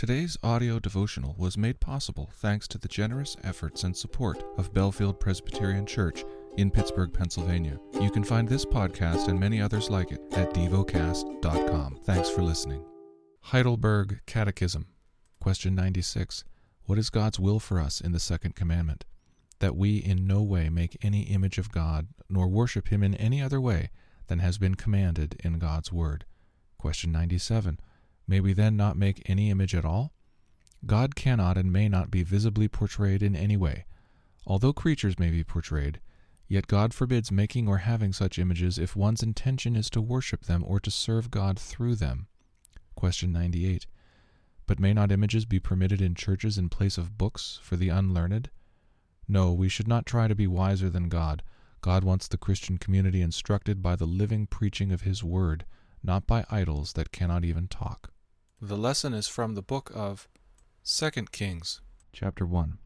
Today's audio devotional was made possible thanks to the generous efforts and support of Bellefield Presbyterian Church in Pittsburgh, Pennsylvania. You can find this podcast and many others like it at devocast.com. Thanks for listening. Heidelberg Catechism, question 96. What is God's will for us in the second commandment? That we in no way make any image of God, nor worship him in any other way than has been commanded in God's word. Question 97. May we then not make any image at all? God cannot and may not be visibly portrayed in any way. Although creatures may be portrayed, yet God forbids making or having such images if one's intention is to worship them or to serve God through them. Question 98. But may not images be permitted in churches in place of books for the unlearned? No, we should not try to be wiser than God. God wants the Christian community instructed by the living preaching of His Word, not by idols that cannot even talk. The lesson is from the book of 2 Kings. Chapter 1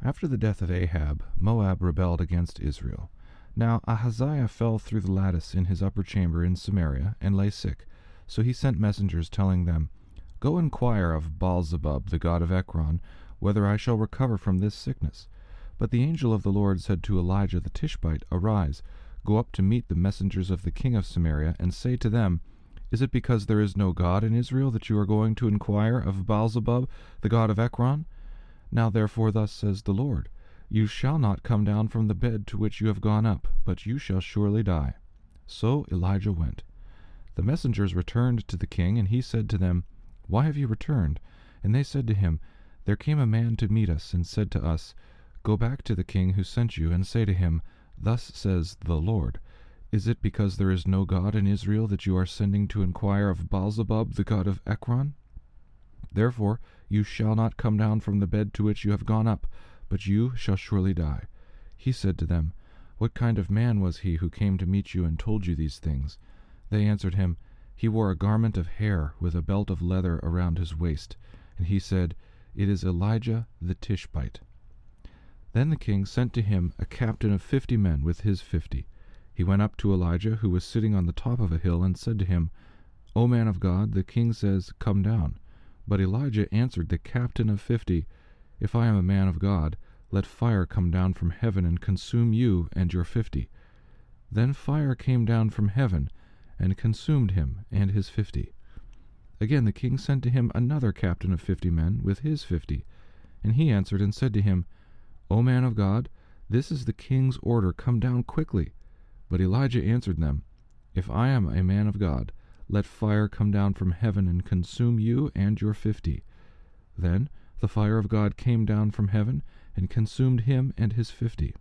After the death of Ahab, Moab rebelled against Israel. Now Ahaziah fell through the lattice in his upper chamber in Samaria, and lay sick. So he sent messengers, telling them, Go inquire of Baalzebub, the god of Ekron, whether I shall recover from this sickness. But the angel of the Lord said to Elijah the Tishbite, Arise, go up to meet the messengers of the king of Samaria, and say to them, is it because there is no God in Israel that you are going to inquire of Baalzebub, the god of Ekron? Now therefore thus says the Lord, You shall not come down from the bed to which you have gone up, but you shall surely die. So Elijah went. The messengers returned to the king, and he said to them, Why have you returned? And they said to him, There came a man to meet us, and said to us, Go back to the king who sent you, and say to him, Thus says the Lord, is it because there is no God in Israel that you are sending to inquire of Baalzebub, the god of Ekron? Therefore you shall not come down from the bed to which you have gone up, but you shall surely die. He said to them, What kind of man was he who came to meet you and told you these things? They answered him, He wore a garment of hair with a belt of leather around his waist. And he said, It is Elijah the Tishbite. Then the king sent to him a captain of fifty men with his fifty. He went up to Elijah, who was sitting on the top of a hill, and said to him, O man of God, the king says, Come down. But Elijah answered the captain of fifty, If I am a man of God, let fire come down from heaven and consume you and your fifty. Then fire came down from heaven and consumed him and his fifty. Again the king sent to him another captain of fifty men with his fifty. And he answered and said to him, O man of God, this is the king's order, come down quickly. But Elijah answered them, If I am a man of God, let fire come down from heaven and consume you and your fifty. Then the fire of God came down from heaven and consumed him and his fifty.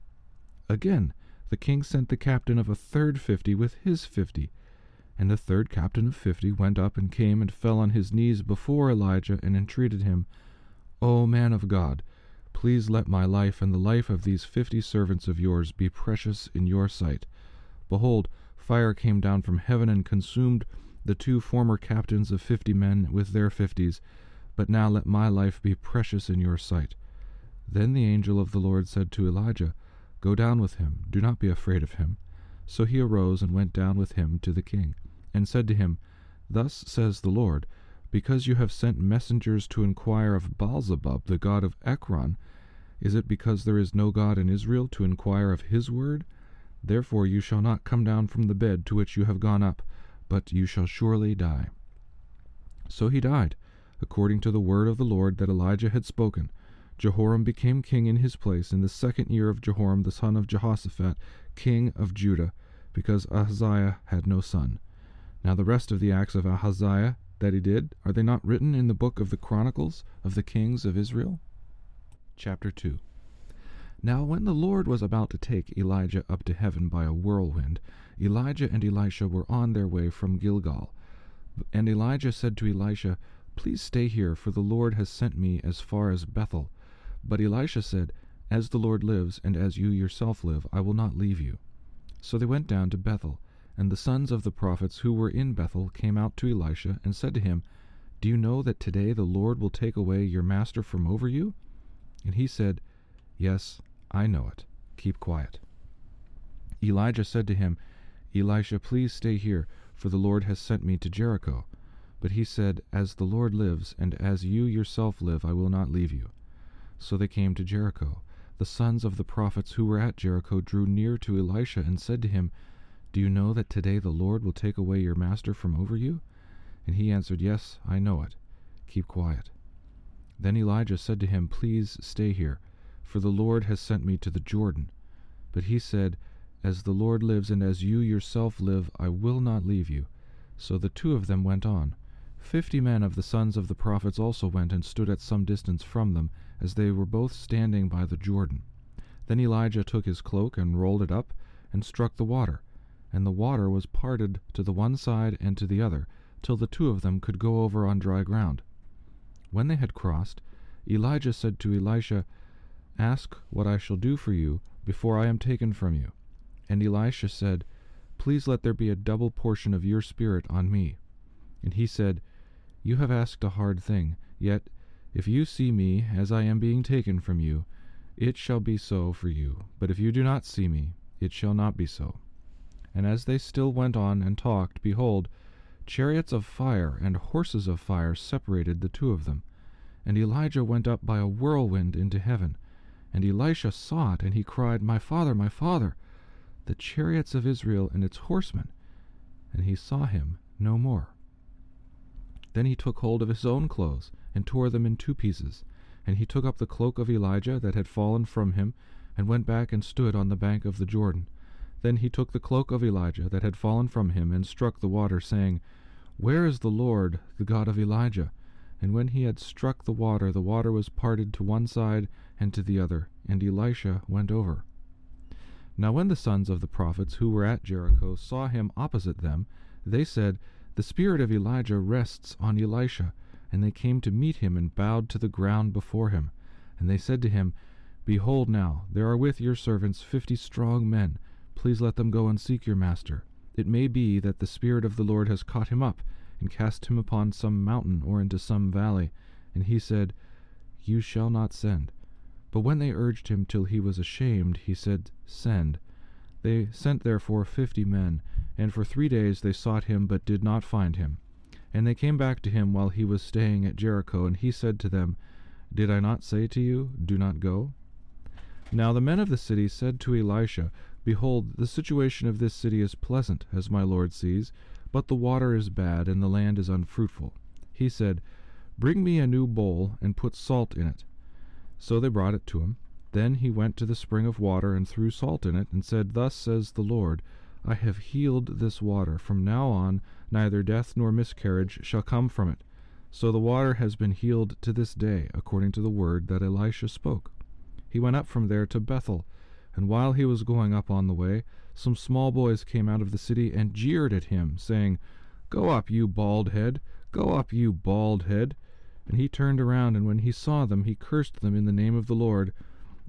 Again the king sent the captain of a third fifty with his fifty. And the third captain of fifty went up and came and fell on his knees before Elijah and entreated him, O man of God, please let my life and the life of these fifty servants of yours be precious in your sight. Behold, fire came down from heaven and consumed the two former captains of fifty men with their fifties. But now let my life be precious in your sight. Then the angel of the Lord said to Elijah, Go down with him, do not be afraid of him. So he arose and went down with him to the king, and said to him, Thus says the Lord, Because you have sent messengers to inquire of Baalzebub, the god of Ekron, is it because there is no God in Israel to inquire of his word? Therefore you shall not come down from the bed to which you have gone up, but you shall surely die. So he died, according to the word of the Lord that Elijah had spoken. Jehoram became king in his place in the second year of Jehoram the son of Jehoshaphat, king of Judah, because Ahaziah had no son. Now the rest of the acts of Ahaziah that he did, are they not written in the book of the Chronicles of the kings of Israel? Chapter 2 now when the Lord was about to take Elijah up to heaven by a whirlwind, Elijah and Elisha were on their way from Gilgal. And Elijah said to Elisha, Please stay here, for the Lord has sent me as far as Bethel. But Elisha said, As the Lord lives, and as you yourself live, I will not leave you. So they went down to Bethel. And the sons of the prophets who were in Bethel came out to Elisha, and said to him, Do you know that today the Lord will take away your master from over you? And he said, Yes, I know it. Keep quiet. Elijah said to him, Elisha, please stay here, for the Lord has sent me to Jericho. But he said, As the Lord lives, and as you yourself live, I will not leave you. So they came to Jericho. The sons of the prophets who were at Jericho drew near to Elisha and said to him, Do you know that today the Lord will take away your master from over you? And he answered, Yes, I know it. Keep quiet. Then Elijah said to him, Please stay here, for the Lord has sent me to the Jordan. But he said, As the Lord lives, and as you yourself live, I will not leave you. So the two of them went on. Fifty men of the sons of the prophets also went and stood at some distance from them, as they were both standing by the Jordan. Then Elijah took his cloak and rolled it up, and struck the water, and the water was parted to the one side and to the other, till the two of them could go over on dry ground. When they had crossed, Elijah said to Elisha, Ask what I shall do for you before I am taken from you. And Elisha said, Please let there be a double portion of your spirit on me. And he said, you have asked a hard thing, yet if you see me as I am being taken from you, it shall be so for you. But if you do not see me, it shall not be so. And as they still went on and talked, behold, chariots of fire and horses of fire separated the two of them. And Elijah went up by a whirlwind into heaven. And Elisha saw it, and he cried, My father, my father, the chariots of Israel and its horsemen. And he saw him no more. Then he took hold of his own clothes, and tore them in two pieces. And he took up the cloak of Elijah that had fallen from him, and went back and stood on the bank of the Jordan. Then he took the cloak of Elijah that had fallen from him, and struck the water, saying, Where is the Lord, the God of Elijah? And when he had struck the water, the water was parted to one side and to the other, and Elisha went over. Now when the sons of the prophets who were at Jericho saw him opposite them, they said, the spirit of Elijah rests on Elisha. And they came to meet him and bowed to the ground before him. And they said to him, Behold now, there are with your servants fifty strong men. Please let them go and seek your master. It may be that the Spirit of the Lord has caught him up, and cast him upon some mountain or into some valley. And he said, You shall not send. But when they urged him till he was ashamed, he said, Send. They sent therefore fifty men, and for three days they sought him, but did not find him. And they came back to him while he was staying at Jericho, and he said to them, Did I not say to you, Do not go? Now the men of the city said to Elisha, Behold, the situation of this city is pleasant, as my lord sees, but the water is bad, and the land is unfruitful. He said, Bring me a new bowl, and put salt in it. So they brought it to him. Then he went to the spring of water, and threw salt in it, and said, Thus says the Lord, I have healed this water. From now on neither death nor miscarriage shall come from it. So the water has been healed to this day, according to the word that Elisha spoke. He went up from there to Bethel, and while he was going up on the way, some small boys came out of the city and jeered at him, saying, Go up, you bald head! Go up, you bald head! And he turned around, and when he saw them, he cursed them in the name of the Lord.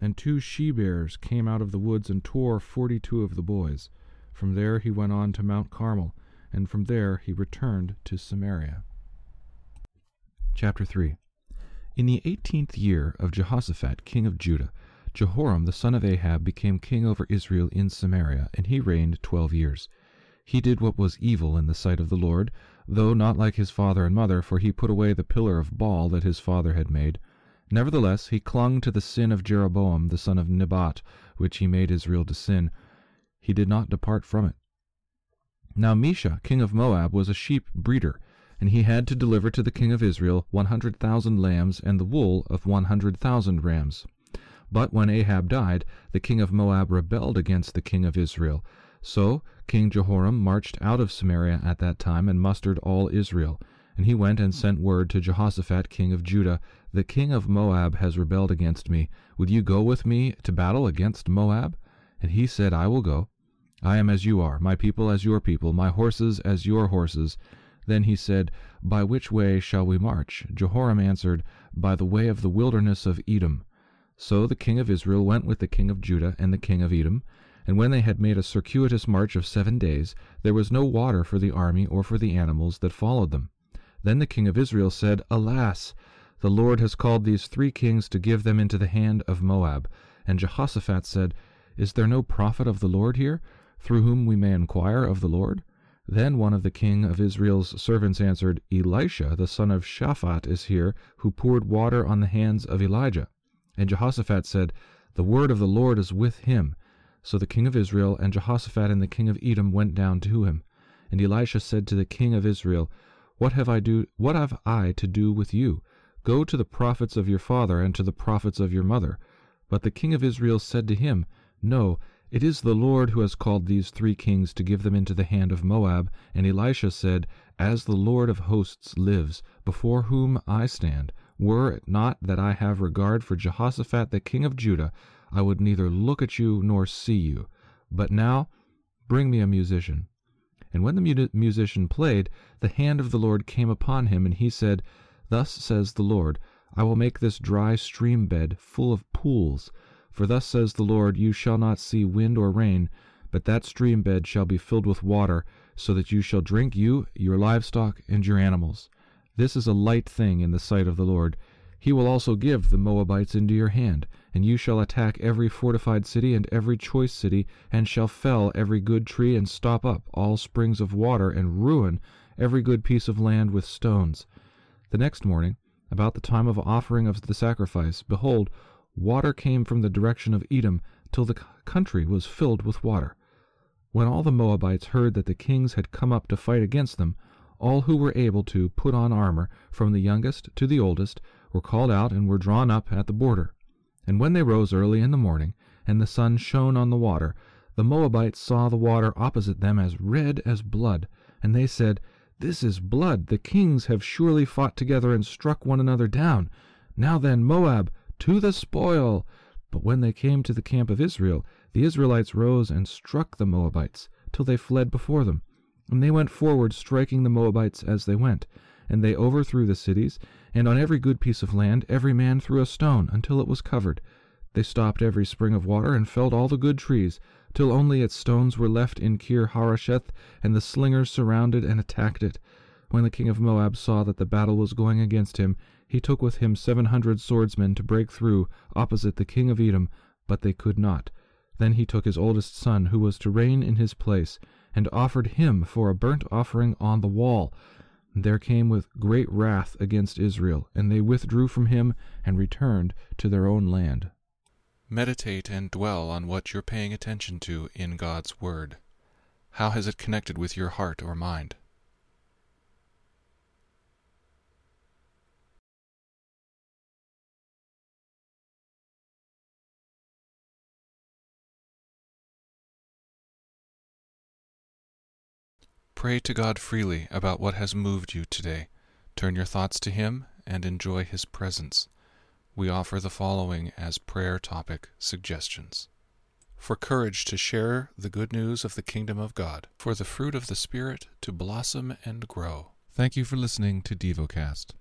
And two she bears came out of the woods and tore forty two of the boys. From there he went on to Mount Carmel, and from there he returned to Samaria. Chapter 3 In the eighteenth year of Jehoshaphat king of Judah, Jehoram the son of Ahab became king over Israel in Samaria, and he reigned twelve years. He did what was evil in the sight of the Lord, though not like his father and mother, for he put away the pillar of Baal that his father had made. Nevertheless he clung to the sin of Jeroboam the son of Nebat, which he made Israel to sin, he did not depart from it. Now Mesha, king of Moab, was a sheep breeder, and he had to deliver to the king of Israel one hundred thousand lambs and the wool of one hundred thousand rams. But when Ahab died, the king of Moab rebelled against the king of Israel. So King Jehoram marched out of Samaria at that time and mustered all Israel. And he went and sent word to Jehoshaphat king of Judah, The king of Moab has rebelled against me. Will you go with me to battle against Moab? And he said, I will go. I am as you are, my people as your people, my horses as your horses. Then he said, By which way shall we march? Jehoram answered, By the way of the wilderness of Edom. So the king of Israel went with the king of Judah and the king of Edom. And when they had made a circuitous march of seven days, there was no water for the army or for the animals that followed them. Then the king of Israel said, Alas! The Lord has called these three kings to give them into the hand of Moab. And Jehoshaphat said, Is there no prophet of the Lord here? through whom we may inquire of the Lord? Then one of the king of Israel's servants answered, Elisha, the son of Shaphat, is here, who poured water on the hands of Elijah. And Jehoshaphat said, The word of the Lord is with him. So the king of Israel and Jehoshaphat and the king of Edom went down to him. And Elisha said to the king of Israel, What have I do what have I to do with you? Go to the prophets of your father and to the prophets of your mother. But the king of Israel said to him, No, it is the Lord who has called these three kings to give them into the hand of Moab. And Elisha said, As the Lord of hosts lives, before whom I stand, were it not that I have regard for Jehoshaphat the king of Judah, I would neither look at you nor see you. But now bring me a musician. And when the musician played, the hand of the Lord came upon him, and he said, Thus says the Lord, I will make this dry stream bed full of pools. For thus says the Lord, You shall not see wind or rain, but that stream bed shall be filled with water, so that you shall drink, you, your livestock, and your animals. This is a light thing in the sight of the Lord. He will also give the Moabites into your hand, and you shall attack every fortified city and every choice city, and shall fell every good tree, and stop up all springs of water, and ruin every good piece of land with stones. The next morning, about the time of offering of the sacrifice, behold, water came from the direction of Edom, till the country was filled with water. When all the Moabites heard that the kings had come up to fight against them, all who were able to put on armor, from the youngest to the oldest, were called out and were drawn up at the border. And when they rose early in the morning, and the sun shone on the water, the Moabites saw the water opposite them as red as blood, and they said, This is blood. The kings have surely fought together and struck one another down. Now then, Moab, to the spoil! But when they came to the camp of Israel, the Israelites rose and struck the Moabites, till they fled before them. And they went forward, striking the Moabites as they went. And they overthrew the cities, and on every good piece of land every man threw a stone, until it was covered. They stopped every spring of water, and felled all the good trees, till only its stones were left in Kir Harosheth, and the slingers surrounded and attacked it. When the king of Moab saw that the battle was going against him, he took with him seven hundred swordsmen to break through opposite the king of Edom, but they could not. Then he took his oldest son, who was to reign in his place, and offered him for a burnt offering on the wall. There came with great wrath against Israel, and they withdrew from him and returned to their own land. Meditate and dwell on what you're paying attention to in God's Word. How has it connected with your heart or mind? Pray to God freely about what has moved you today. Turn your thoughts to Him and enjoy His presence. We offer the following as prayer topic suggestions for courage to share the good news of the kingdom of God, for the fruit of the Spirit to blossom and grow. Thank you for listening to DevoCast.